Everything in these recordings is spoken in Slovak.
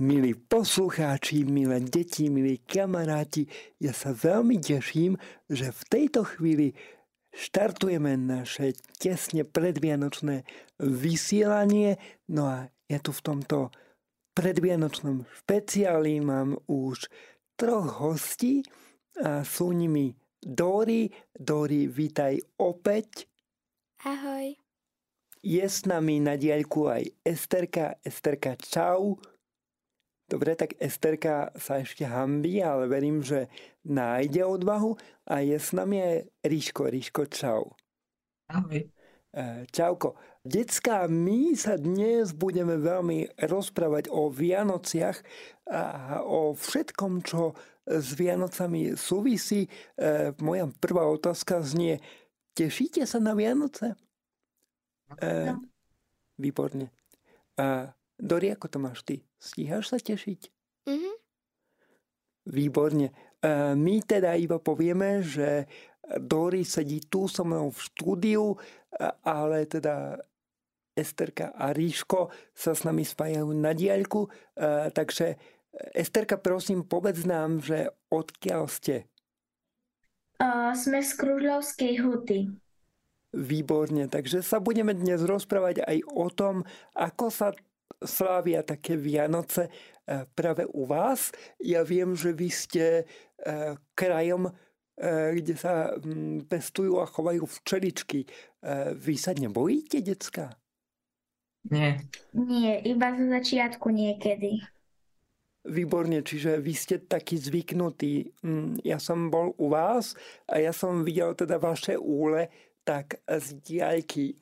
Milí poslucháči, milé deti, milí kamaráti, ja sa veľmi teším, že v tejto chvíli štartujeme naše tesne predvianočné vysielanie. No a ja tu v tomto predvianočnom špeciáli mám už troch hostí a sú nimi Dori. Dori, vítaj opäť. Ahoj. Je s nami na diaľku aj Esterka. Esterka, čau. Dobre, tak Esterka sa ešte hambí, ale verím, že nájde odvahu a je s nami aj Ríško. Ríško, čau. Ahoj. E, čauko. Decka, my sa dnes budeme veľmi rozprávať o Vianociach a o všetkom, čo s Vianocami súvisí. E, moja prvá otázka znie, tešíte sa na Vianoce? E, výborne. A Dori, ako to máš ty? Stíhaš sa tešiť? Mhm. Výborne. E, my teda iba povieme, že Dori sedí tu so mnou v štúdiu, ale teda Esterka a Ríško sa s nami spájajú na diaľku. E, takže Esterka, prosím, povedz nám, že odkiaľ ste? Uh, sme z Kružľovskej huty. Výborne, takže sa budeme dnes rozprávať aj o tom, ako sa slávia také Vianoce eh, práve u vás. Ja viem, že vy ste eh, krajom, eh, kde sa pestujú a chovajú včeličky. Vy sa nebojíte, decka? Nie. Nie, iba zo začiatku niekedy. Výborne, čiže vy ste takí zvyknutí. Ja som bol u vás a ja som videl teda vaše úle, tak z diaľky.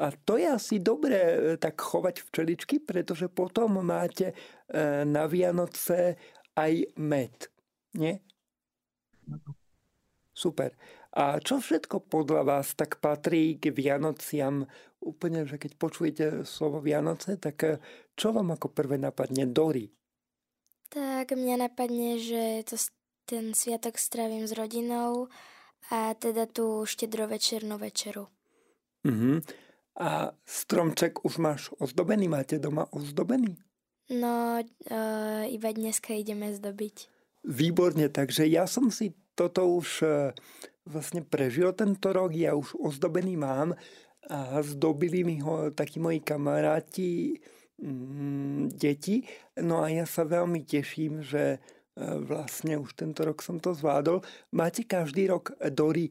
A to je asi dobré e, tak chovať včeličky, pretože potom máte uh, na Vianoce aj med. Nie? Super. A čo všetko podľa vás tak patrí k Vianociam? Úplne, že keď počujete slovo Vianoce, tak e, čo vám ako prvé napadne? Dory. Tak mňa napadne, že to, ten sviatok strávim s rodinou, a teda tú štedrovečernú večeru. Uh-huh. A stromček už máš ozdobený? Máte doma ozdobený? No, uh, iba dneska ideme zdobiť. Výborne, takže ja som si toto už uh, vlastne prežil tento rok, ja už ozdobený mám a zdobili mi ho takí moji kamaráti, mm, deti. No a ja sa veľmi teším, že E, vlastne už tento rok som to zvládol. Máte každý rok, e, Dori,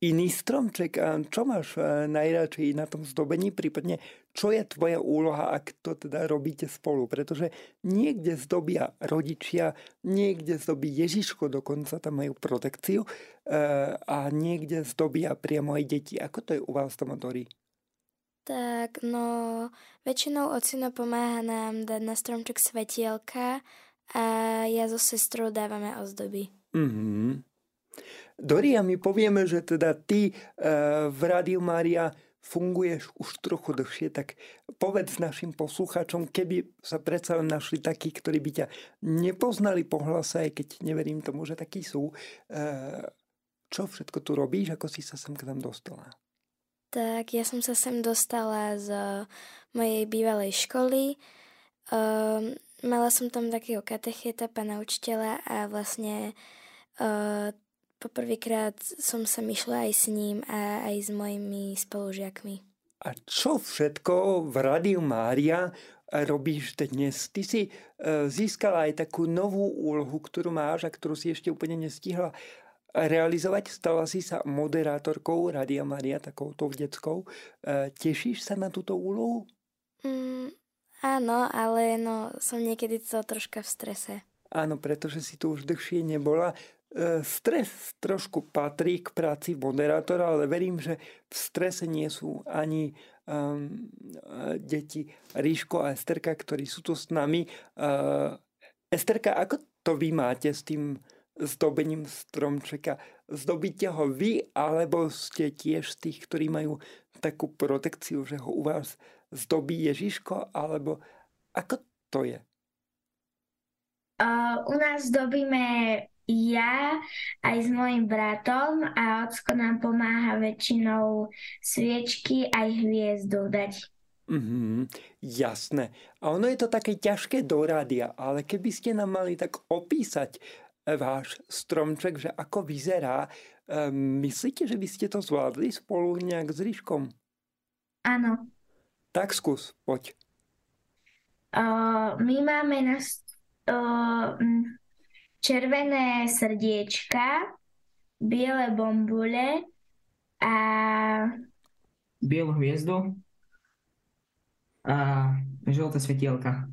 iný stromček? A čo máš e, najradšej na tom zdobení? Prípadne, čo je tvoja úloha, ak to teda robíte spolu? Pretože niekde zdobia rodičia, niekde zdobí Ježiško, dokonca tam majú protekciu a niekde zdobia priamo aj deti. Ako to je u vás tam, Dori? Tak, no, väčšinou ocino pomáha nám dať na stromček svetielka, a ja so sestrou dávame ozdoby. Mm-hmm. Doria, my povieme, že teda ty uh, v Rádiu Mária funguješ už trochu dlhšie, tak povedz našim poslucháčom, keby sa predsa našli takí, ktorí by ťa nepoznali po hlase, aj keď neverím tomu, že takí sú. Uh, čo všetko tu robíš, ako si sa sem k nám dostala? Tak ja som sa sem dostala z mojej bývalej školy. Um, Mala som tam takého katecheta, pana učiteľa a vlastne uh, poprvýkrát som sa myšla aj s ním a aj s mojimi spolužiakmi. A čo všetko v Radiu Mária robíš dnes? Ty si uh, získala aj takú novú úlohu, ktorú máš a ktorú si ešte úplne nestihla realizovať. Stala si sa moderátorkou Radia Mária, takouto detskou. Uh, tešíš sa na túto úlohu? Mm, Áno, ale no, som niekedy to troška v strese. Áno, pretože si tu už dlhšie nebola. E, stres trošku patrí k práci moderátora, ale verím, že v strese nie sú ani um, deti Ríško a Esterka, ktorí sú tu s nami. Uh, Esterka, ako to vy máte s tým zdobením stromčeka? Zdobíte ho vy, alebo ste tiež tých, ktorí majú takú protekciu, že ho u vás zdobí Ježiško, alebo ako to je? Uh, u nás zdobíme ja aj s mojim bratom a ocko nám pomáha väčšinou sviečky aj hviezdu dať. Mhm, jasné. A ono je to také ťažké do rádia, ale keby ste nám mali tak opísať eh, váš stromček, že ako vyzerá, eh, myslíte, že by ste to zvládli spolu nejak s Ríškom? Áno. Tak skús, poď. Uh, my máme na uh, červené srdiečka, biele bombule a... Bielu hviezdu a žlté svetielka.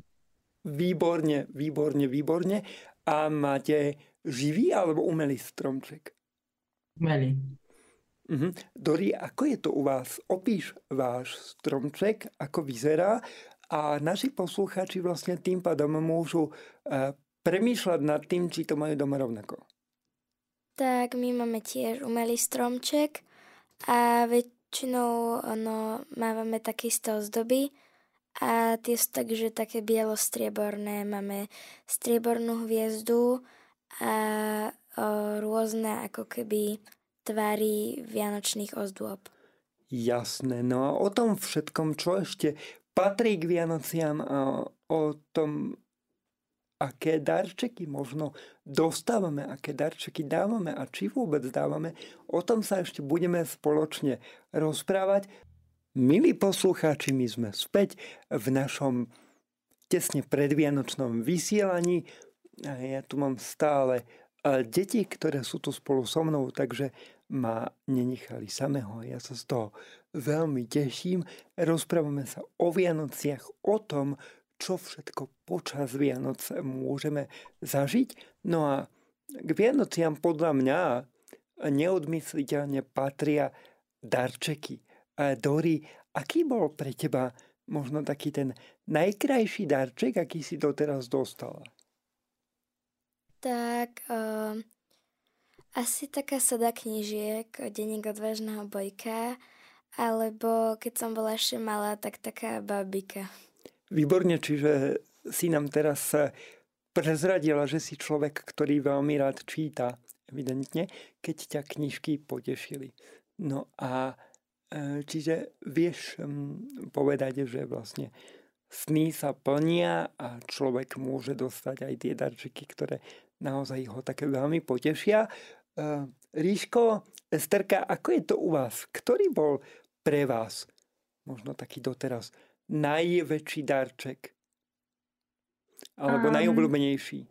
Výborne, výborne, výborne. A máte živý alebo umelý stromček? Umelý. Mhm. Dori, ako je to u vás? Opíš váš stromček, ako vyzerá a naši poslucháči vlastne tým pádom môžu uh, premýšľať nad tým, či to majú doma rovnako. Tak my máme tiež umelý stromček a väčšinou ono, mávame takisto ozdoby a tie sú takže také bielo-strieborné. Máme striebornú hviezdu a o, rôzne ako keby tvary vianočných ozdôb. Jasné, no a o tom všetkom, čo ešte patrí k Vianociam a o tom, aké darčeky možno dostávame, aké darčeky dávame a či vôbec dávame, o tom sa ešte budeme spoločne rozprávať. Milí poslucháči, my sme späť v našom tesne predvianočnom vysielaní. A ja tu mám stále deti, ktoré sú tu spolu so mnou, takže ma nenechali samého. Ja sa z toho veľmi teším. Rozprávame sa o Vianociach, o tom, čo všetko počas Vianoc môžeme zažiť. No a k Vianociam podľa mňa neodmysliteľne patria darčeky. Dori, aký bol pre teba možno taký ten najkrajší darček, aký si doteraz dostala? Tak uh, asi taká sada knižiek, denník odvážneho bojka, alebo keď som bola ešte malá, tak taká babika. Výborne, čiže si nám teraz prezradila, že si človek, ktorý veľmi rád číta, evidentne, keď ťa knižky potešili. No a E, čiže vieš povedať, že vlastne sny sa plnia a človek môže dostať aj tie darčeky, ktoré naozaj ho také veľmi potešia. E, Ríško, Esterka, ako je to u vás? Ktorý bol pre vás možno taký doteraz najväčší darček? Alebo um, najobľúbenejší?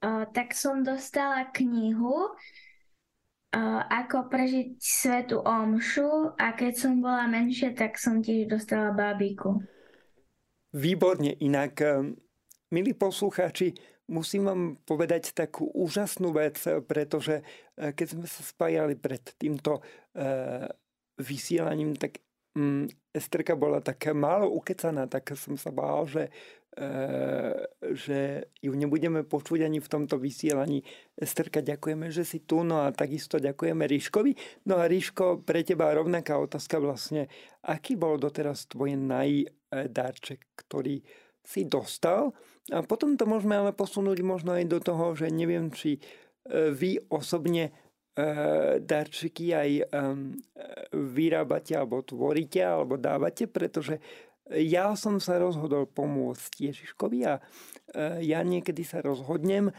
Uh, tak som dostala knihu, ako prežiť svetu omšu a keď som bola menšia, tak som tiež dostala bábiku. Výborne, inak, eh, milí poslucháči, musím vám povedať takú úžasnú vec, pretože eh, keď sme sa spájali pred týmto eh, vysielaním, tak mm, Esterka bola tak málo ukecaná, tak som sa bál, že Eh, že ju nebudeme počuť ani v tomto vysielaní. Esterka, ďakujeme, že si tu, no a takisto ďakujeme Ríškovi. No a Ríško, pre teba rovnaká otázka vlastne, aký bol doteraz tvoj najdárček, ktorý si dostal? A potom to môžeme ale posunúť možno aj do toho, že neviem, či eh, vy osobne eh, darčeky aj vyrábate alebo tvoríte alebo dávate, pretože ja som sa rozhodol pomôcť Ježiškovi a e, ja niekedy sa rozhodnem e,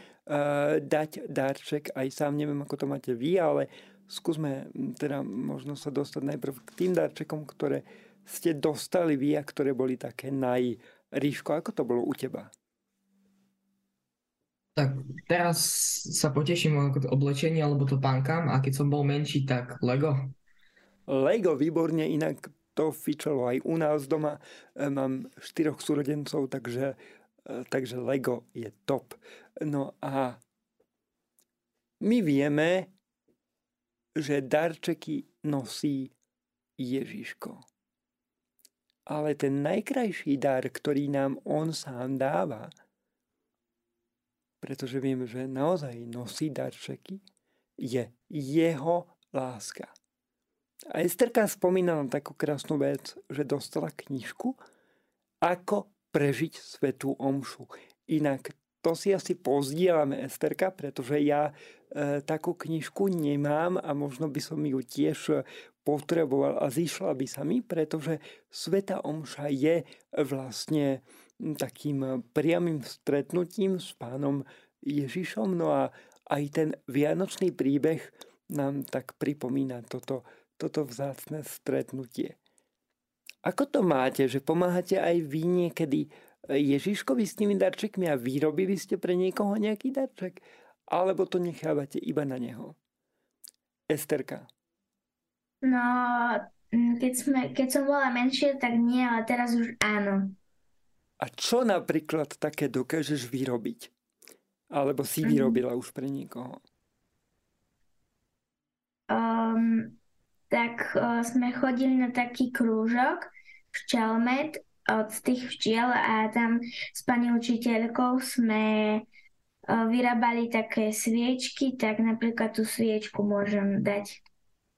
dať darček, aj sám neviem, ako to máte vy, ale skúsme teda možno sa dostať najprv k tým darčekom, ktoré ste dostali vy a ktoré boli také naj... Ríško, ako to bolo u teba? Tak teraz sa poteším o oblečenie alebo to pánkam a keď som bol menší, tak Lego. Lego, výborne, inak to fičalo aj u nás doma. E, mám štyroch súrodencov, takže, e, takže Lego je top. No a my vieme, že darčeky nosí Ježiško. Ale ten najkrajší dar, ktorý nám on sám dáva, pretože vieme, že naozaj nosí darčeky, je jeho láska. A Esterka spomínala takú krásnu vec, že dostala knižku Ako prežiť svetú omšu. Inak to si asi pozdielame, Esterka, pretože ja e, takú knižku nemám a možno by som ju tiež potreboval a zišla by sa mi, pretože Sveta Omša je vlastne takým priamým stretnutím s pánom Ježišom. No a aj ten vianočný príbeh nám tak pripomína toto, toto vzácne stretnutie. Ako to máte, že pomáhate aj vy niekedy Ježiškovi s tými darčekmi a vyrobili ste pre niekoho nejaký darček? Alebo to nechávate iba na neho? Esterka. No, keď, sme, keď som bola menšia, tak nie, ale teraz už áno. A čo napríklad také dokážeš vyrobiť? Alebo si mhm. vyrobila mm. už pre niekoho? Um, tak uh, sme chodili na taký krúžok včelmet od tých včiel a tam s pani učiteľkou sme uh, vyrábali také sviečky, tak napríklad tú sviečku môžem dať.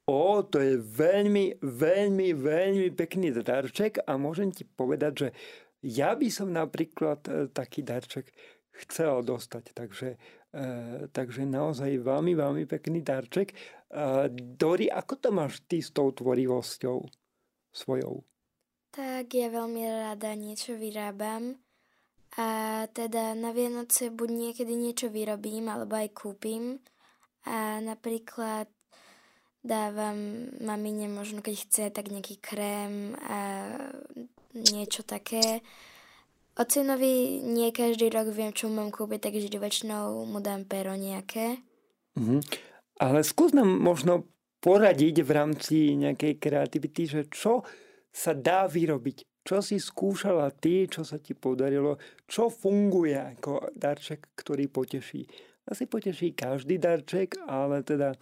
O, to je veľmi, veľmi, veľmi pekný darček a môžem ti povedať, že ja by som napríklad uh, taký darček chcel dostať. Takže, e, takže naozaj veľmi, veľmi pekný darček. E, Dori, ako to máš ty s tou tvorivosťou svojou? Tak ja veľmi rada niečo vyrábam. A teda na Vianoce buď niekedy niečo vyrobím, alebo aj kúpim. A napríklad dávam mamine možno keď chce, tak nejaký krém a niečo také. Ocinovi nie každý rok viem, čo mám kúpiť, takže väčšinou mu dám pero nejaké. Mm-hmm. Ale skús nám možno poradiť v rámci nejakej kreativity, že čo sa dá vyrobiť. Čo si skúšala ty, čo sa ti podarilo, čo funguje ako darček, ktorý poteší. Asi poteší každý darček, ale teda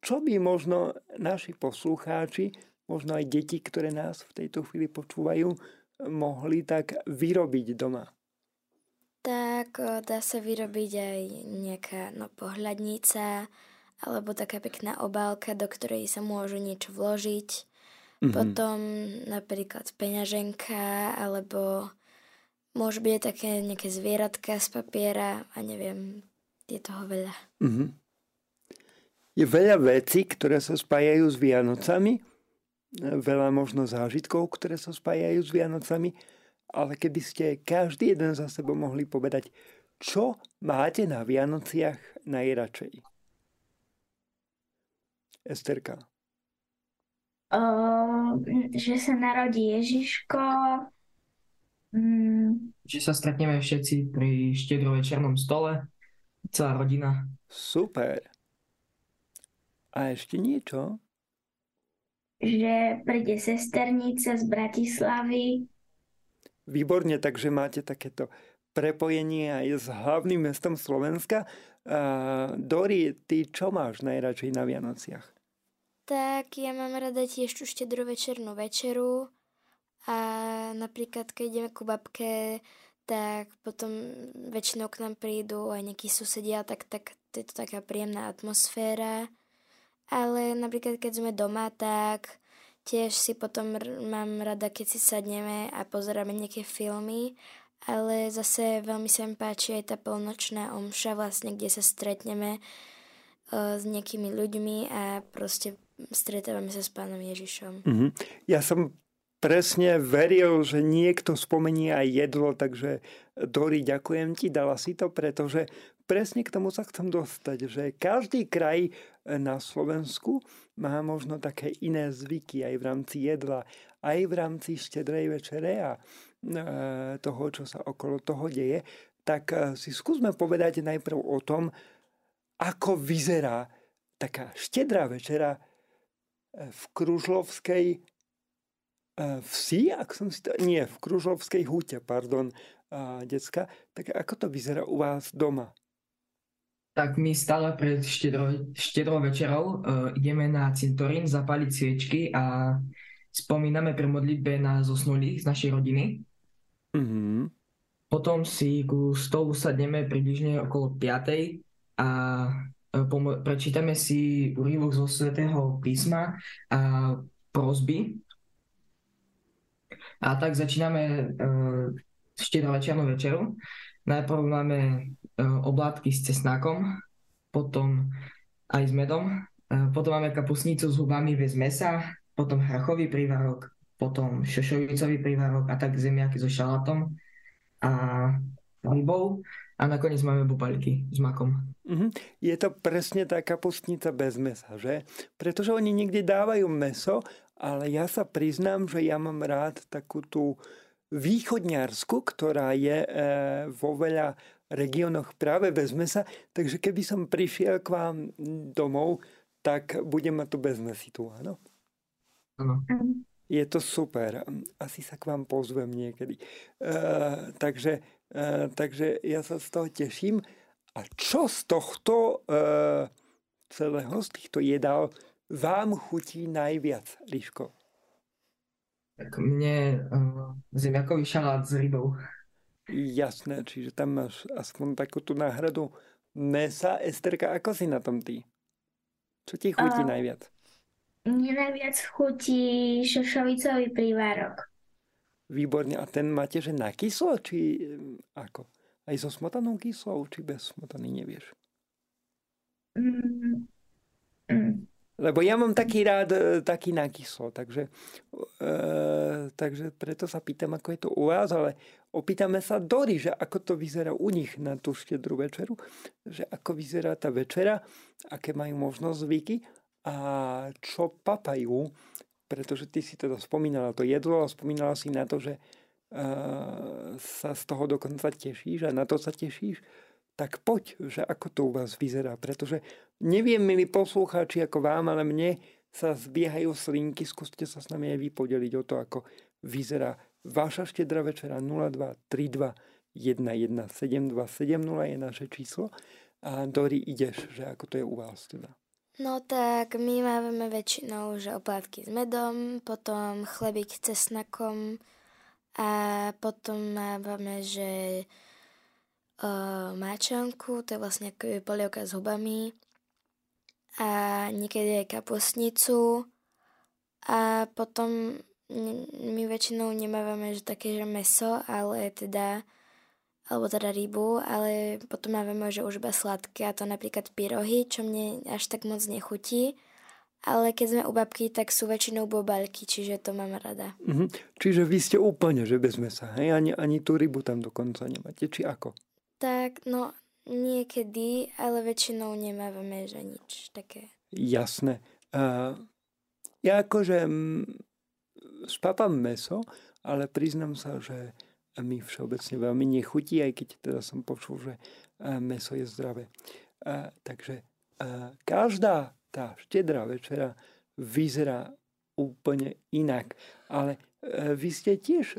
čo by možno naši poslucháči, možno aj deti, ktoré nás v tejto chvíli počúvajú, mohli tak vyrobiť doma? Tak dá sa vyrobiť aj nejaká no, pohľadnica alebo taká pekná obálka, do ktorej sa môže niečo vložiť. Mm-hmm. Potom napríklad peňaženka alebo môže byť také nejaké zvieratka z papiera a neviem, je toho veľa. Mm-hmm. Je veľa vecí, ktoré sa spájajú s Vianocami, veľa možno zážitkov, ktoré sa spájajú s Vianocami, ale keby ste každý jeden za sebou mohli povedať, čo máte na Vianociach najradšej? Esterka. Uh, že sa narodí Ježiško. Mm. Že sa stretneme všetci pri štedrovečernom stole, celá rodina. Super. A ešte niečo? Že príde sesternica z Bratislavy. Výborne, takže máte takéto prepojenie aj s hlavným mestom Slovenska. Uh, Dori, ty čo máš najradšej na Vianociach? Tak ja mám rada tiež tú štedrovečernú večeru a napríklad keď ideme ku babke, tak potom väčšinou k nám prídu aj nejakí susedia, tak, tak to je to taká príjemná atmosféra ale napríklad keď sme doma, tak tiež si potom mám rada, keď si sadneme a pozeráme nejaké filmy, ale zase veľmi sa mi páči aj tá polnočná omša, vlastne, kde sa stretneme uh, s nejakými ľuďmi a proste stretávame sa s pánom Ježišom. Mm-hmm. Ja som presne veril, že niekto spomenie aj jedlo, takže Dori, ďakujem ti, dala si to, pretože presne k tomu sa chcem dostať, že každý kraj na Slovensku má možno také iné zvyky aj v rámci jedla, aj v rámci štedrej večere a e, toho, čo sa okolo toho deje, tak e, si skúsme povedať najprv o tom, ako vyzerá taká štedrá večera e, v Kružlovskej vsi, ak som si to, nie, v Kružlovskej húte, pardon, decka, tak ako to vyzerá u vás doma? Tak my stále pred štedro, štedrou večerou uh, ideme na cintorín zapaliť sviečky a spomíname pri modlitbe na zosnulých z našej rodiny. Mm-hmm. Potom si ku stolu sadneme približne okolo 5. a uh, pomo- prečítame si úryvok zo svätého písma a prozby. A tak začíname uh, štedrovečernú večeru. Najprv máme E, oblátky s cesnákom, potom aj s medom, e, potom máme kapusnicu s hubami bez mesa, potom hrachový prívarok, potom šošovicový prívarok a tak zemiaky so šalátom a rybou a nakoniec máme bubaliky s makom. Mm-hmm. Je to presne tá kapustnica bez mesa, že? Pretože oni niekde dávajú meso, ale ja sa priznám, že ja mám rád takú tú východňarsku, ktorá je e, vo veľa regiónoch práve bez mesa, takže keby som prišiel k vám domov, tak budem mať tu bez mesitu, áno? Áno. Je to super. Asi sa k vám pozvem niekedy. E, takže, e, takže ja sa z toho teším. A čo z tohto e, celého, z týchto jedál vám chutí najviac, Liško? Tak mne uh, zemiakový šalát s rybou. Jasné, čiže tam máš aspoň takú tú náhradu mesa. Esterka, ako si na tom ty? Čo ti chutí uh, najviac? Mne najviac chutí šošovicový prívárok. Výborne. A ten máte, že na kyslo, či ako? Aj so smotanou kyslou, či bez smotany, nevieš? Mm, mm. Lebo ja mám taký rád e, taký na kyslo, takže, e, takže preto sa pýtam, ako je to u vás, ale opýtame sa Dory, že ako to vyzerá u nich na tú štedrú večeru, že ako vyzerá tá večera, aké majú možnosť zvyky a čo papajú, pretože ty si teda spomínala to jedlo a spomínala si na to, že uh, sa z toho dokonca tešíš a na to sa tešíš, tak poď, že ako to u vás vyzerá, pretože neviem, milí poslucháči, ako vám, ale mne sa zbiehajú slinky, skúste sa s nami aj vypodeliť o to, ako vyzerá vaša štedrá večera 0232 117270 je naše číslo. A Dori, ideš, že ako to je u vás teda? No tak my máme väčšinou, že oplátky s medom, potom chlebík s cesnakom a potom máme, že uh, máčanku, to je vlastne polievka s hubami a niekedy aj kapusnicu a potom my väčšinou nemávame že také, že meso, ale teda alebo teda rybu, ale potom máme že už iba sladké a to napríklad pyrohy, čo mne až tak moc nechutí. Ale keď sme u babky, tak sú väčšinou bobalky, čiže to mám rada. Mm-hmm. Čiže vy ste úplne, že bez mesa, hej? Ani, ani tú rybu tam dokonca nemáte, či ako? Tak, no niekedy, ale väčšinou nemávame, že nič také. Jasné. Uh, ja akože m, spápam meso, ale priznám sa, že mi všeobecne veľmi nechutí, aj keď teda som počul, že meso je zdravé. Takže každá tá štedrá večera vyzerá úplne inak. Ale e, vy ste tiež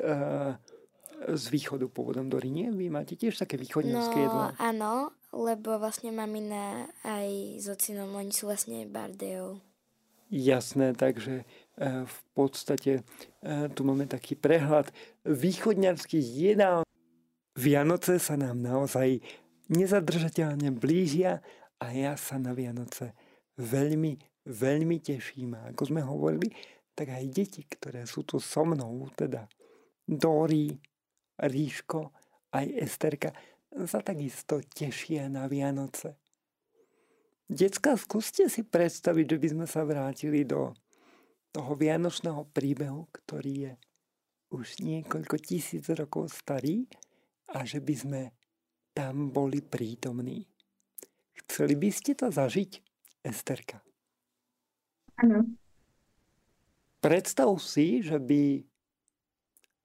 z východu pôvodom do Rinie? Vy máte tiež také východňarské no, jedlá? áno, lebo vlastne mamina aj s ocinom, oni sú vlastne bardejov. Jasné, takže E, v podstate e, tu máme taký prehľad východňarských jedál. Vianoce sa nám naozaj nezadržateľne blížia a ja sa na Vianoce veľmi, veľmi teším. A ako sme hovorili, tak aj deti, ktoré sú tu so mnou, teda Dori, Ríško, aj Esterka, sa takisto tešia na Vianoce. Decka, skúste si predstaviť, že by sme sa vrátili do toho vianočného príbehu, ktorý je už niekoľko tisíc rokov starý a že by sme tam boli prítomní. Chceli by ste to zažiť, Esterka? Áno. Predstav si, že by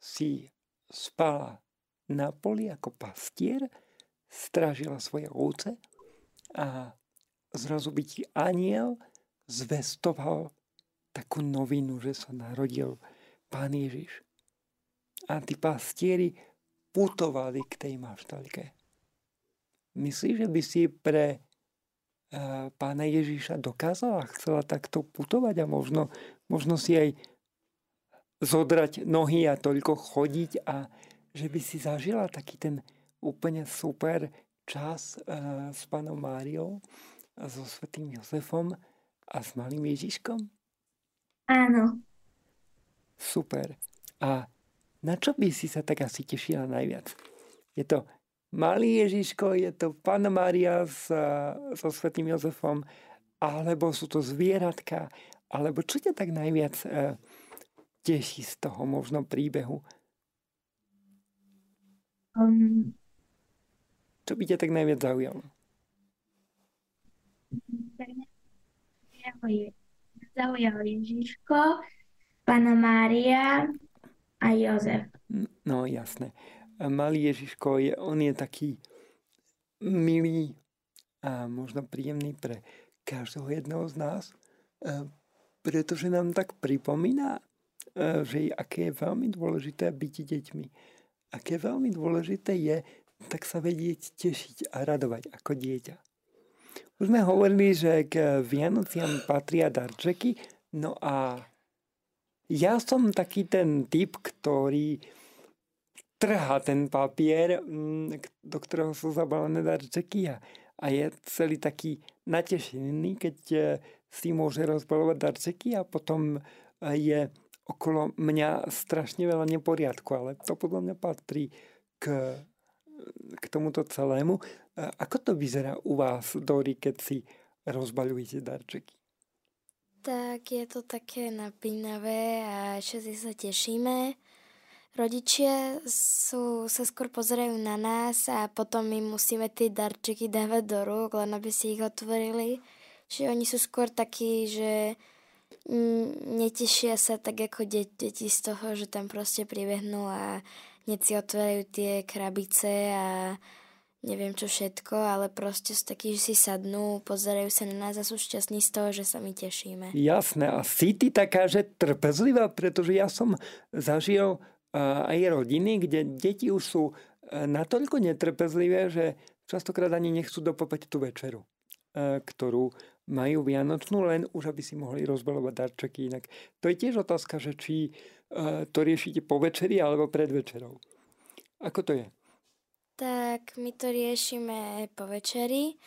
si spala na poli ako pastier, stražila svoje ovce a zrazu by ti aniel zvestoval takú novinu, že sa narodil Pán Ježiš. A tí pastieri putovali k tej maštalke. Myslíš, že by si pre uh, pána Ježiša dokázala, chcela takto putovať a možno, možno si aj zodrať nohy a toľko chodiť a že by si zažila taký ten úplne super čas uh, s pánom Máriou a so svetým Jozefom a s malým Ježiškom? Áno. Super. A na čo by si sa tak asi tešila najviac? Je to malý Ježiško, je to Pána Mária s, so Svetým Jozefom, alebo sú to zvieratka, alebo čo ťa tak najviac e, teší z toho možno príbehu? Um, čo by ťa tak najviac zaujalo? zaujal Ježiško, Pana Mária a Jozef. No jasné. Malý Ježiško, je, on je taký milý a možno príjemný pre každého jedného z nás, pretože nám tak pripomína, že aké je veľmi dôležité byť deťmi. Aké veľmi dôležité je tak sa vedieť tešiť a radovať ako dieťa. Už sme hovorili, že k Vianociam patria darčeky, no a ja som taký ten typ, ktorý trhá ten papier, mm, do ktorého sú zabalené darčeky a, a je celý taký natešený, keď e, si môže rozbalovať darčeky a potom e, je okolo mňa strašne veľa neporiadku, ale to podľa mňa patrí k k tomuto celému. Ako to vyzerá u vás, Dori, keď si rozbaľujete darčeky? Tak je to také napínavé a všetci sa tešíme. Rodičia sú, sa skôr pozerajú na nás a potom my musíme tie darčeky dávať do rúk, len aby si ich otvorili. Čiže oni sú skôr takí, že netešia sa tak ako deti z toho, že tam proste pribehnú a hneď si otvárajú tie krabice a neviem čo všetko, ale proste sú takí, že si sadnú, pozerajú sa na nás a sú šťastní z toho, že sa my tešíme. Jasné. A si ty taká, že trpezlivá, pretože ja som zažil aj rodiny, kde deti už sú natoľko netrpezlivé, že častokrát ani nechcú dopopať tú večeru, ktorú majú vianočnú, len už aby si mohli rozbalovať darčeky. Inak to je tiež otázka, že či to riešite po večeri alebo pred večerou. Ako to je? Tak my to riešime po večeri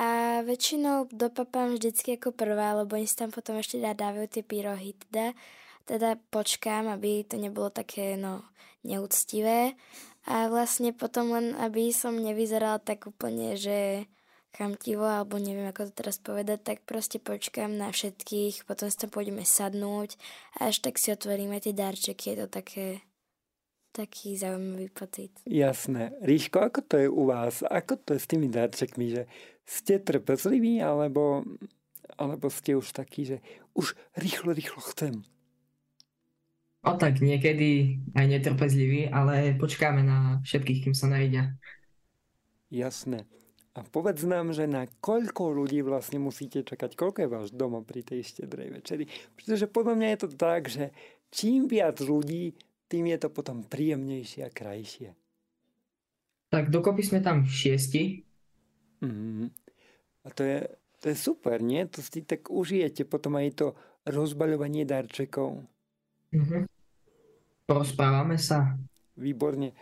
a väčšinou dopapám vždycky ako prvá, lebo oni si tam potom ešte dávajú tie pyrohy. Teda, teda počkám, aby to nebolo také no, neúctivé. A vlastne potom len, aby som nevyzerala tak úplne, že chamtivo, alebo neviem ako to teraz povedať, tak proste počkám na všetkých, potom sa tam pôjdeme sadnúť a až tak si otvoríme tie darčeky, je to také taký zaujímavý pocit. Jasné. Ríško, ako to je u vás? Ako to je s tými darčekmi, že ste trpezliví, alebo, alebo ste už takí, že už rýchlo, rýchlo chcem? O tak niekedy aj netrpezliví, ale počkáme na všetkých, kým sa najde. Jasné. A povedz nám, že na koľko ľudí vlastne musíte čakať, koľko je váš doma pri tej štedrej večeri. Pretože podľa mňa je to tak, že čím viac ľudí, tým je to potom príjemnejšie a krajšie. Tak dokopy sme tam šiesti. Mm-hmm. A to je, to je super, nie? To si tak užijete potom aj to rozbaľovanie darčekov. Mm-hmm. Porozprávame sa. Výborne.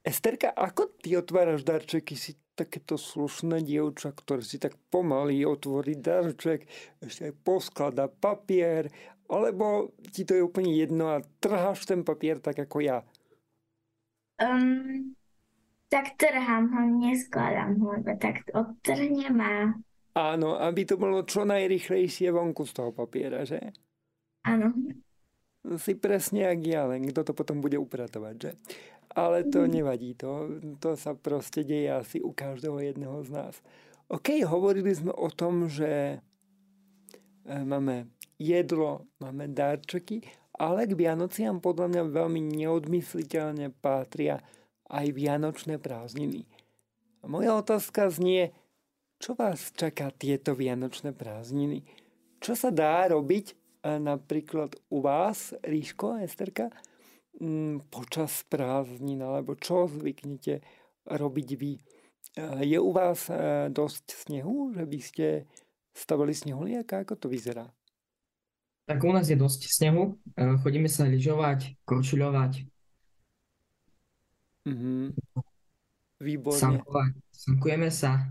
Esterka, ako ty otváraš darčeky? Si takéto slušné dievča, ktoré si tak pomaly otvorí darček, ešte aj poskladá papier, alebo ti to je úplne jedno a trháš ten papier tak ako ja? Um, tak trhám ho, neskladám ho, tak odtrhnem a... Áno, aby to bolo čo najrychlejšie vonku z toho papiera, že? Áno. Si presne jak ja, len kto to potom bude upratovať, že? Ale to mhm. nevadí. To, to sa proste deje asi u každého jedného z nás. OK, hovorili sme o tom, že e, máme jedlo, máme darčeky, ale k Vianociam podľa mňa veľmi neodmysliteľne patria aj vianočné prázdniny. Moja otázka znie, čo vás čaká tieto vianočné prázdniny? Čo sa dá robiť e, napríklad u vás, Ríško, Esterka, počas prázdnin, alebo čo zvyknete robiť vy? Je u vás e, dosť snehu, že by ste stavali snehuliaka? Ako to vyzerá? Tak u nás je dosť snehu. E, chodíme sa lyžovať, korčuľovať. Mm-hmm. Výborne. Sankovať. Sankujeme sa.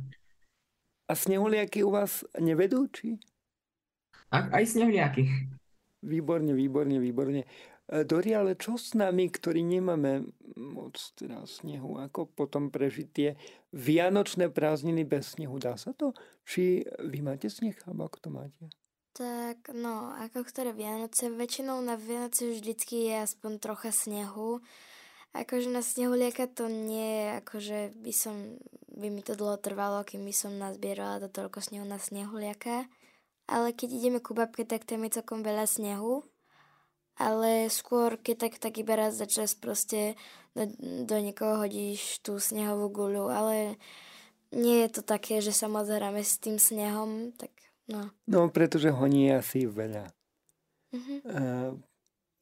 A snehuliaky u vás nevedú, či? A, aj snehuliaky. Výborne, výborne, výborne. Dori, ale čo s nami, ktorí nemáme moc teda snehu? Ako potom prežiť tie vianočné prázdniny bez snehu? Dá sa to? Či vy máte sneh, alebo ako to máte? Tak, no, ako ktoré Vianoce, väčšinou na Vianoce vždycky je aspoň trocha snehu. Akože na snehuliaka to nie je, akože by som, by mi to dlho trvalo, kým by som nazbierala do toľko snehu na snehuliaka. Ale keď ideme ku babke, tak tam je celkom veľa snehu ale skôr keď tak, tak iba raz za čas proste do, do niekoho hodíš tú snehovú guľu, ale nie je to také, že sa moc hráme s tým snehom, tak no. No, pretože ho nie je asi veľa. Uh-huh. Uh,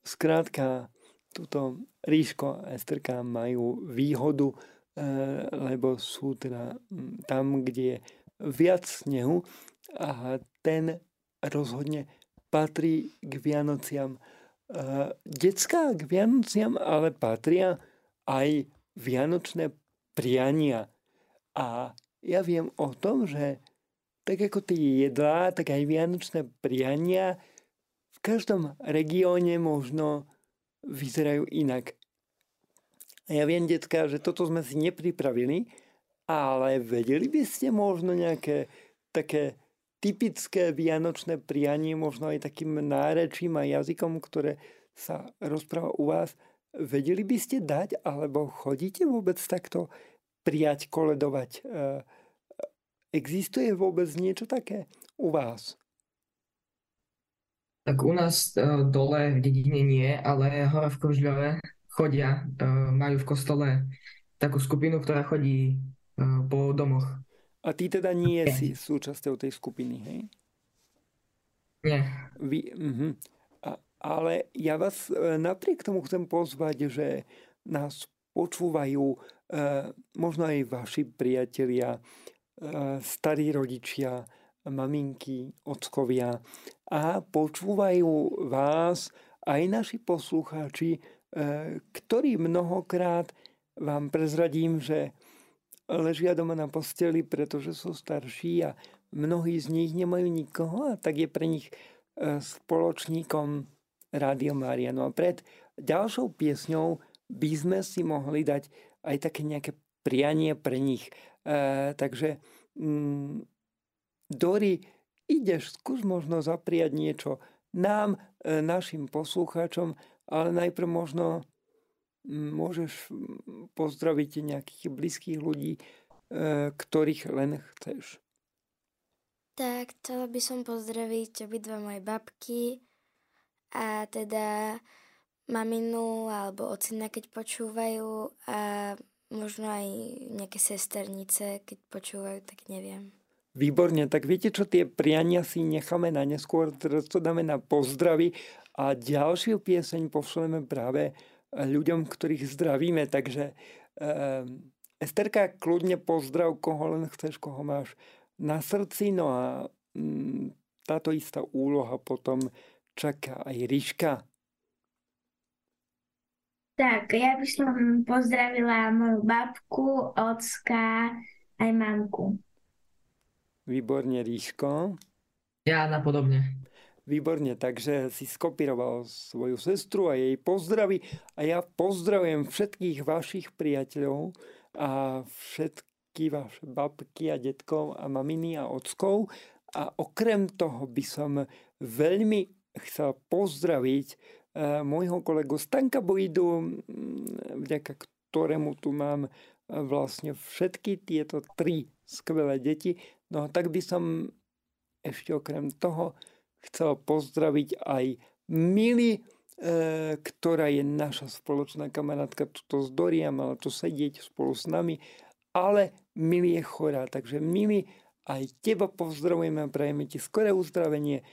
skrátka, túto Ríško a Esterka majú výhodu, uh, lebo sú teda tam, kde je viac snehu a ten rozhodne patrí k Vianociam Uh, detská k Vianociam ale patria aj vianočné priania. A ja viem o tom, že tak ako tie jedlá, tak aj vianočné priania v každom regióne možno vyzerajú inak. A ja viem, detská, že toto sme si nepripravili, ale vedeli by ste možno nejaké také typické vianočné prianie, možno aj takým nárečím a jazykom, ktoré sa rozpráva u vás, vedeli by ste dať, alebo chodíte vôbec takto prijať, koledovať? E, existuje vôbec niečo také u vás? Tak u nás e, dole v dedine nie, ale hore v Kožľove chodia, e, majú v kostole takú skupinu, ktorá chodí po domoch a ty teda nie si súčasťou tej skupiny, hej? Nie. Vy, uh-huh. A, ale ja vás e, napriek tomu chcem pozvať, že nás počúvajú e, možno aj vaši priatelia, e, starí rodičia, maminky, ockovia a počúvajú vás aj naši poslucháči, e, ktorí mnohokrát vám prezradím, že ležia doma na posteli, pretože sú starší a mnohí z nich nemajú nikoho a tak je pre nich e, spoločníkom Rádio Mária. No a pred ďalšou piesňou by sme si mohli dať aj také nejaké prianie pre nich. E, takže mm, Dori, ideš, skús možno zapriať niečo nám, e, našim poslucháčom, ale najprv možno môžeš pozdraviť nejakých blízkych ľudí, e, ktorých len chceš. Tak, chcela by som pozdraviť obidva moje babky a teda maminu alebo ocina, keď počúvajú a možno aj nejaké sesternice, keď počúvajú, tak neviem. Výborne, tak viete čo, tie priania si necháme na neskôr, teraz to dáme na pozdravy a ďalšiu pieseň pošleme práve ľuďom, ktorých zdravíme. Takže eh, Esterka, kľudne pozdrav, koho len chceš, koho máš na srdci. No a mm, táto istá úloha potom čaká aj Ríška. Tak, ja by som pozdravila moju babku, ocka aj mamku. Výborne, Ríško. Ja napodobne. Výborne, takže si skopíroval svoju sestru a jej pozdravy a ja pozdravujem všetkých vašich priateľov a všetky vaše babky a detkov a maminy a ockov a okrem toho by som veľmi chcel pozdraviť uh, môjho kolegu Stanka Bojdu, vďaka ktorému tu mám uh, vlastne všetky tieto tri skvelé deti. No tak by som ešte okrem toho chcel pozdraviť aj Mili, e, ktorá je naša spoločná kamarátka, tuto s Doria, mala tu sedieť spolu s nami, ale Mili je chorá, takže Mili, aj teba pozdravujeme a prajeme ti skoré uzdravenie.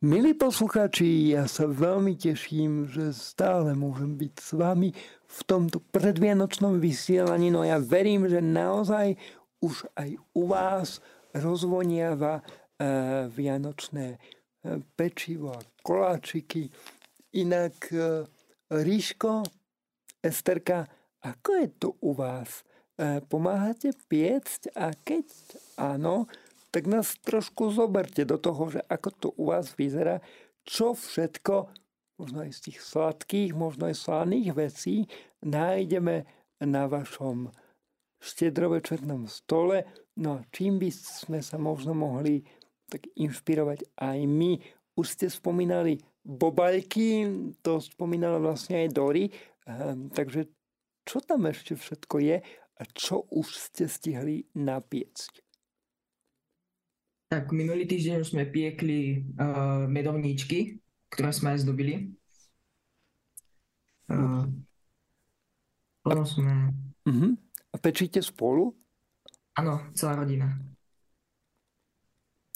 Milí poslucháči, ja sa veľmi teším, že stále môžem byť s vami v tomto predvianočnom vysielaní. No ja verím, že naozaj už aj u vás rozvoniava e, vianočné pečivo a koláčiky. Inak e, Ríško, Esterka, ako je to u vás? E, pomáhate piecť a keď áno, tak nás trošku zoberte do toho, že ako to u vás vyzerá, čo všetko možno aj z tých sladkých, možno aj slaných vecí nájdeme na vašom štedrovečernom stole. No a čím by sme sa možno mohli tak inšpirovať aj my. Už ste spomínali bobaľky, to spomínala vlastne aj Dory. Um, takže čo tam ešte všetko je a čo už ste stihli napiecť? Tak minulý týždeň už sme piekli uh, medovníčky, ktoré sme aj zdobili. Uh, potom sme... Uh-huh. A pečíte spolu? Áno, celá rodina.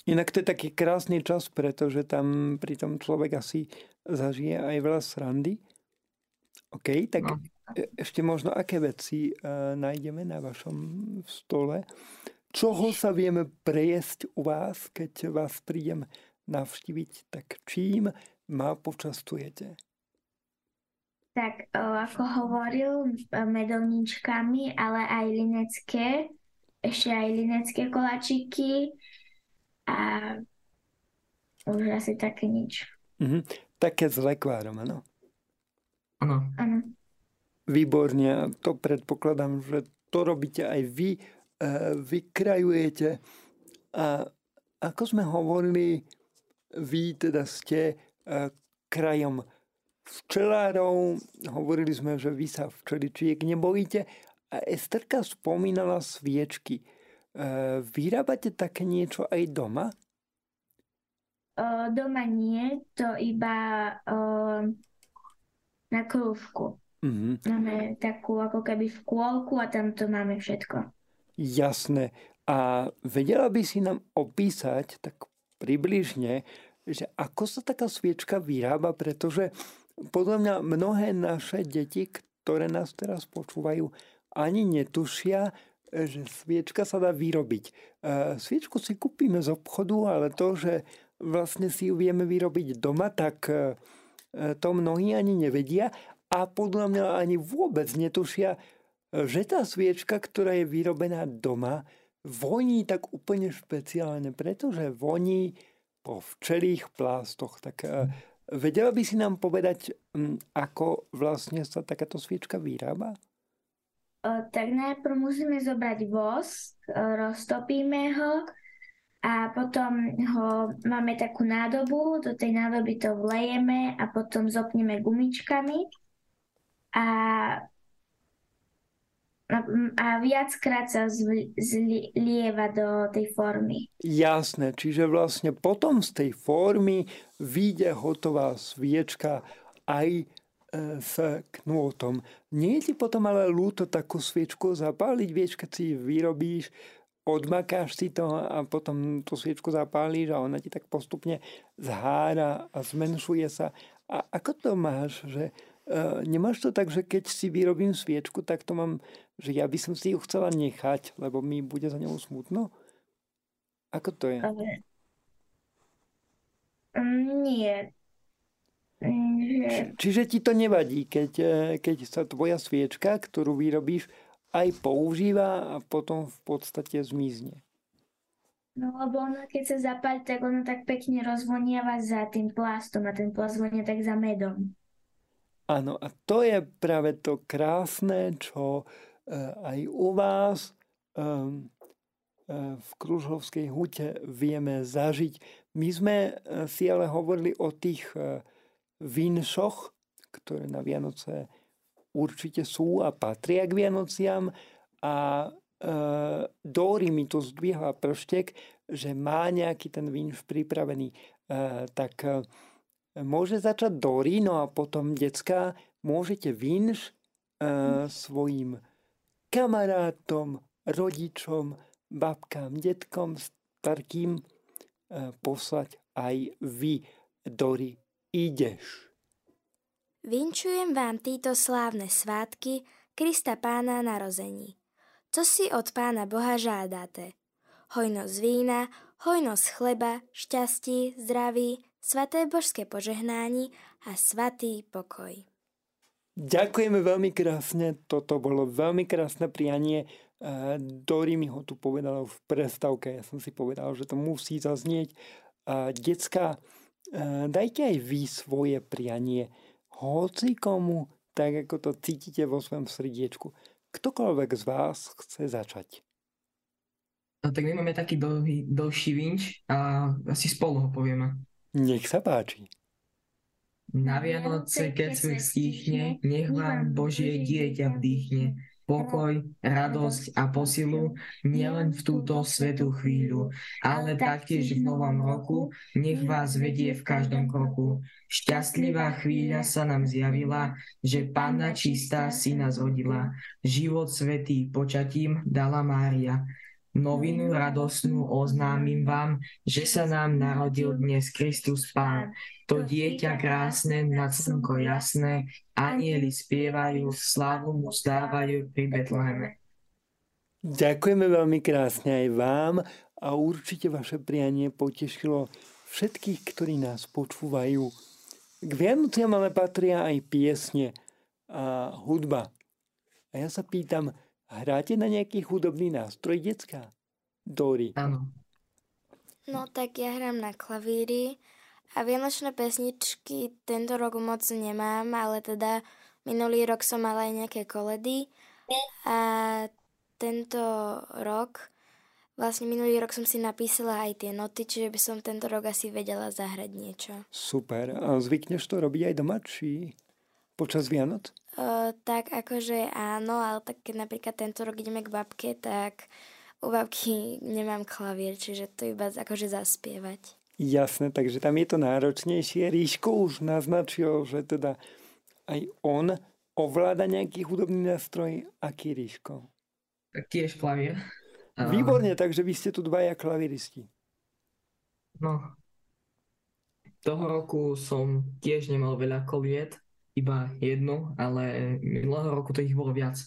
Inak to je taký krásny čas, pretože tam pri tom človek asi zažije aj veľa srandy. OK, tak no. E, ešte možno aké veci uh, nájdeme na vašom stole, čoho sa vieme prejesť u vás, keď vás prídem navštíviť, tak čím ma počastujete? Tak ako hovoril, medovničkami, ale aj linecké, ešte aj linecké koláčiky a už asi také nič. Mm-hmm. Také s lekvárom, áno? Áno. Výborne, to predpokladám, že to robíte aj vy E, vykrajujete. A ako sme hovorili, vy teda ste e, krajom včelárov, hovorili sme, že vy sa včeličiek nebojíte. A Esterka spomínala sviečky. E, vyrábate také niečo aj doma? O, doma nie, to iba o, na krúžku. Mm-hmm. Máme takú ako keby škôlku a tam to máme všetko. Jasné. A vedela by si nám opísať tak približne, že ako sa taká sviečka vyrába, pretože podľa mňa mnohé naše deti, ktoré nás teraz počúvajú, ani netušia, že sviečka sa dá vyrobiť. E, sviečku si kúpime z obchodu, ale to, že vlastne si ju vieme vyrobiť doma, tak e, to mnohí ani nevedia a podľa mňa ani vôbec netušia, že tá sviečka, ktorá je vyrobená doma, voní tak úplne špeciálne, pretože voní po včelých plástoch. Tak eh, vedela by si nám povedať, ako vlastne sa takáto sviečka vyrába? Tak najprv musíme zobrať vosk, roztopíme ho a potom ho máme takú nádobu, do tej nádoby to vlejeme a potom zopneme gumičkami a a viackrát sa zlieva do tej formy. Jasné, čiže vlastne potom z tej formy vyjde hotová sviečka aj e, s knôtom. Nie je ti potom ale ľúto takú sviečku zapáliť, vieš, keď si vyrobíš, odmakáš si to a potom tú sviečku zapálíš a ona ti tak postupne zhára a zmenšuje sa. A ako to máš, že uh, nemáš to tak, že keď si vyrobím sviečku, tak to mám že ja by som si ju chcela nechať, lebo mi bude za ňou smutno? Ako to je? Ale... Mm, nie. Či, čiže ti to nevadí, keď, e, keď sa tvoja sviečka, ktorú vyrobíš, aj používa a potom v podstate zmizne. No lebo ona keď sa zapáli, tak ona tak pekne rozvoniava za tým plastom a ten plast vonia tak za medom. Áno, a to je práve to krásne, čo Eh, aj u vás ehm, eh, v Kružovskej hute vieme zažiť. My sme eh, si ale hovorili o tých vinšoch, ktoré na Vianoce určite sú a patria k Vianociam a Dóri mi to zdvihla prštek, že má nejaký ten vinš pripravený. Tak môže začať Dóri, no a potom, decka, môžete vinš svojim kamarátom, rodičom, babkám, detkom, starkým e, poslať aj vy, Dori, ideš. Vinčujem vám títo slávne svátky Krista pána narození. Co si od pána Boha žádate? Hojnosť vína, hojnosť chleba, šťastí, zdraví, svaté božské požehnání a svatý pokoj. Ďakujeme veľmi krásne, toto bolo veľmi krásne prianie. Dori mi ho tu povedala v prestavke, ja som si povedal, že to musí zaznieť. Decka, dajte aj vy svoje prianie hoci komu, tak ako to cítite vo svojom srdiečku. Ktokoľvek z vás chce začať. No tak my máme taký dlhý, dlhší vinč a asi spolu ho povieme. Nech sa páči. Na Vianoce, keď svet stíchne, nech vám Božie dieťa vdýchne pokoj, radosť a posilu nielen v túto svetú chvíľu, ale taktiež v novom roku, nech vás vedie v každom kroku. Šťastlivá chvíľa sa nám zjavila, že Panna čistá syna zrodila. Život svetý počatím dala Mária. Novinu radosnú oznámim vám, že sa nám narodil dnes Kristus Pán. To dieťa krásne, nad slnko jasné, anieli spievajú, slavu mu zdávajú pri Betleheme. Ďakujeme veľmi krásne aj vám a určite vaše prianie potešilo všetkých, ktorí nás počúvajú. K Vianociam ale patria aj piesne a hudba. A ja sa pýtam, Hráte na nejaký hudobný nástroj, detská? Dori. Áno. No tak ja hrám na klavíri a vianočné pesničky tento rok moc nemám, ale teda minulý rok som mala aj nejaké koledy a tento rok, vlastne minulý rok som si napísala aj tie noty, čiže by som tento rok asi vedela zahrať niečo. Super. A zvykneš to robiť aj doma, či počas Vianoc? Uh, tak akože áno, ale tak keď napríklad tento rok ideme k babke, tak u babky nemám klavír, čiže to iba akože zaspievať. Jasné, takže tam je to náročnejšie. Ríško už naznačil, že teda aj on ovláda nejaký hudobný nástroj. Aký Ríško? Tak tiež klavír. Výborne, takže vy ste tu dvaja klaviristi. No, toho roku som tiež nemal veľa koviet, iba jednu, ale minulého roku to ich bolo viac.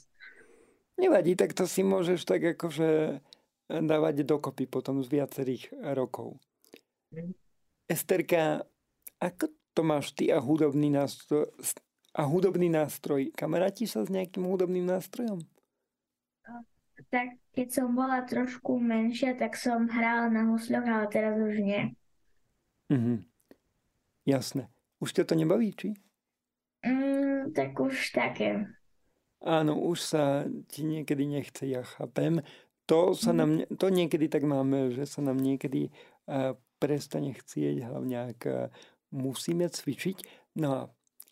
Nevadí, tak to si môžeš tak akože dávať dokopy potom z viacerých rokov. Mm. Esterka, ako to máš ty a hudobný nástroj, a hudobný nástroj? Kamaráti sa s nejakým hudobným nástrojom? Tak keď som bola trošku menšia, tak som hrála na husľoch, ale teraz už nie. Mhm. Jasné. Už ťa to nebaví, či? Mm, tak už také. Áno, už sa ti niekedy nechce, ja chápem. To, sa mhm. nám, to niekedy tak máme, že sa nám niekedy uh, prestane chcieť, hlavne ak uh, musíme cvičiť. No a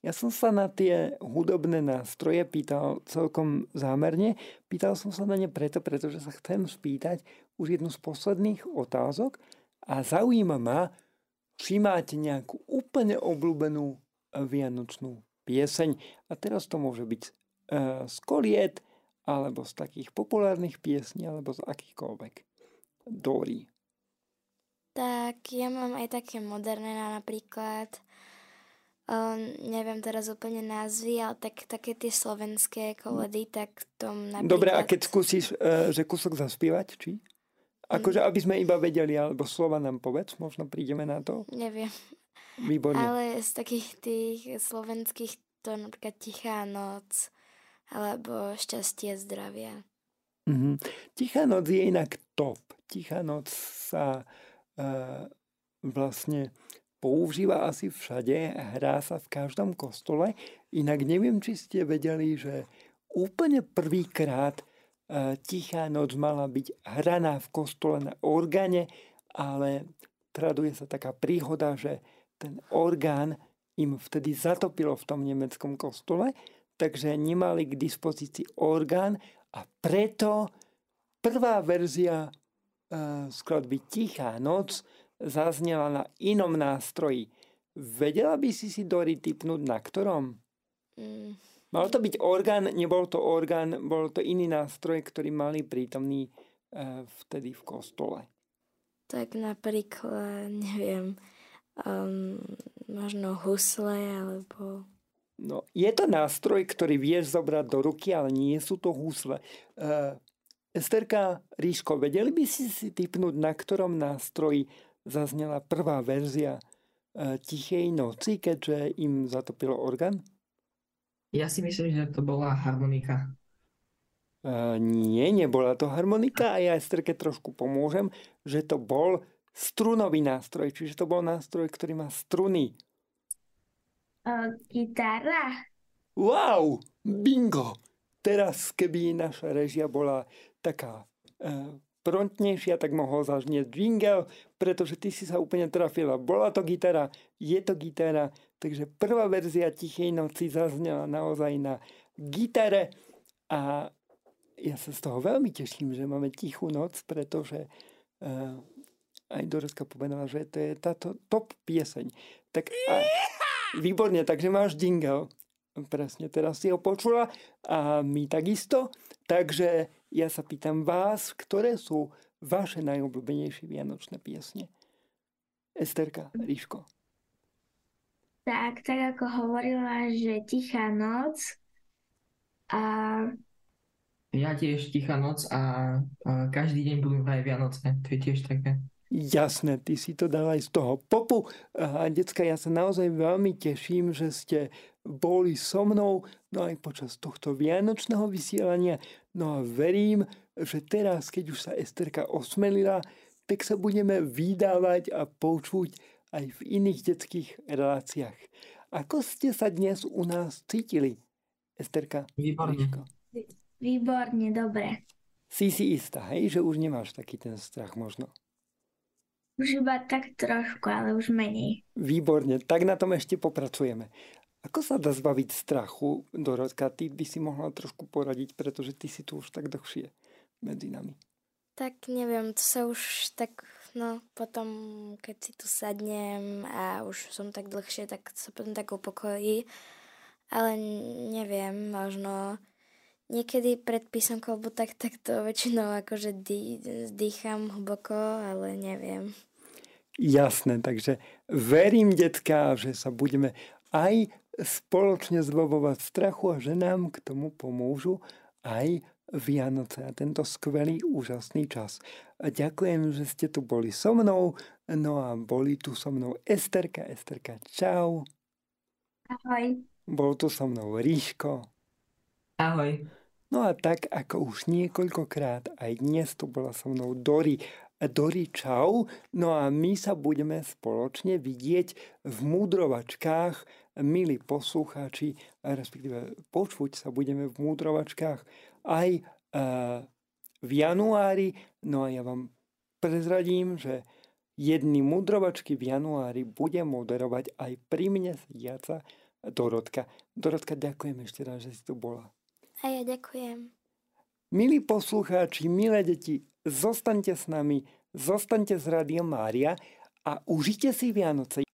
ja som sa na tie hudobné nástroje pýtal celkom zámerne. Pýtal som sa na ne preto, pretože sa chcem spýtať už jednu z posledných otázok a zaujíma ma, či máte nejakú úplne obľúbenú vianočnú pieseň. A teraz to môže byť e, z koliet, alebo z takých populárnych piesní, alebo z akýchkoľvek. Dory. Tak ja mám aj také moderné napríklad. Um, neviem teraz úplne názvy, ale tak, také tie slovenské koledy, tak tom napríklad... Dobre, a keď skúsiš, uh, že kúsok zaspievať, či? Akože, aby sme iba vedeli, alebo slova nám povedz, možno prídeme na to. Neviem. Výborne. Ale z takých tých slovenských to napríklad Tichá noc alebo Šťastie zdravia. Mm-hmm. Tichá noc je inak top. Tichá noc sa uh, vlastne používa asi všade, hrá sa v každom kostole. Inak neviem, či ste vedeli, že úplne prvýkrát uh, Tichá noc mala byť hraná v kostole na orgáne, ale traduje sa taká príhoda, že ten orgán im vtedy zatopilo v tom nemeckom kostole, takže nemali k dispozícii orgán a preto prvá verzia e, skladby Tichá noc zaznela na inom nástroji. Vedela by si si Dory typnúť na ktorom? Mm. Mal to byť orgán, nebol to orgán, bol to iný nástroj, ktorý mali prítomný e, vtedy v kostole. Tak napríklad, neviem, um, možno husle alebo... No, je to nástroj, ktorý vieš zobrať do ruky, ale nie sú to husle. Uh, Esterka Ríško, vedeli by si si typnúť, na ktorom nástroji zaznela prvá verzia uh, Tichej noci, keďže im zatopilo orgán? Ja si myslím, že to bola harmonika. Uh, nie, nebola to harmonika a ja Esterke trošku pomôžem, že to bol strunový nástroj, čiže to bol nástroj, ktorý má struny. Gitara. Wow, bingo! Teraz, keby naša režia bola taká uh, prontnejšia, tak mohol zažnieť jingle, pretože ty si sa úplne trafila. Bola to gitara, je to gitara, takže prvá verzia Tichej noci zaznela naozaj na gitare a ja sa z toho veľmi teším, že máme tichú noc, pretože uh, aj Dorotka povedala, že to je táto top pieseň. Tak a, výborne, takže máš jingle. Presne, teraz si ho počula a my takisto. Takže ja sa pýtam vás, ktoré sú vaše najobľúbenejšie vianočné piesne? Esterka, Ríško. Tak, tak ako hovorila, že Tichá noc a ja tiež Tichá noc a, a každý deň budú vraj Vianoce. To je tiež také. Jasné, ty si to dal aj z toho popu. A decka, ja sa naozaj veľmi teším, že ste boli so mnou, no aj počas tohto vianočného vysielania. No a verím, že teraz, keď už sa Esterka osmelila, tak sa budeme vydávať a počuť aj v iných detských reláciách. Ako ste sa dnes u nás cítili, Esterka? Výborne. Výborne, dobre. Si si istá, hej, že už nemáš taký ten strach možno? Už iba tak trošku, ale už menej. Výborne, tak na tom ešte popracujeme. Ako sa dá zbaviť strachu, Dorotka? Ty by si mohla trošku poradiť, pretože ty si tu už tak dlhšie medzi nami. Tak neviem, to sa už tak, no potom, keď si tu sadnem a už som tak dlhšie, tak sa potom tak upokojí. Ale neviem, možno Niekedy pred písomkou, alebo tak, tak to väčšinou akože dý, dýcham hlboko, ale neviem. Jasné, takže verím, detka, že sa budeme aj spoločne zbavovať strachu a že nám k tomu pomôžu aj Vianoce a tento skvelý, úžasný čas. A ďakujem, že ste tu boli so mnou, no a boli tu so mnou Esterka. Esterka, čau. Ahoj. Bol tu so mnou Ríško. Ahoj. No a tak ako už niekoľkokrát, aj dnes tu bola so mnou Dori. Dori, čau. No a my sa budeme spoločne vidieť v múdrovačkách, milí poslucháči, respektíve počuť sa budeme v múdrovačkách aj e, v januári. No a ja vám prezradím, že jedny múdrovačky v januári bude moderovať aj pri mne sediaca Dorotka. Dorotka, ďakujem ešte raz, že si tu bola. A ja ďakujem. Milí poslucháči, milé deti, zostaňte s nami, zostaňte s Rádiom Mária a užite si Vianoce.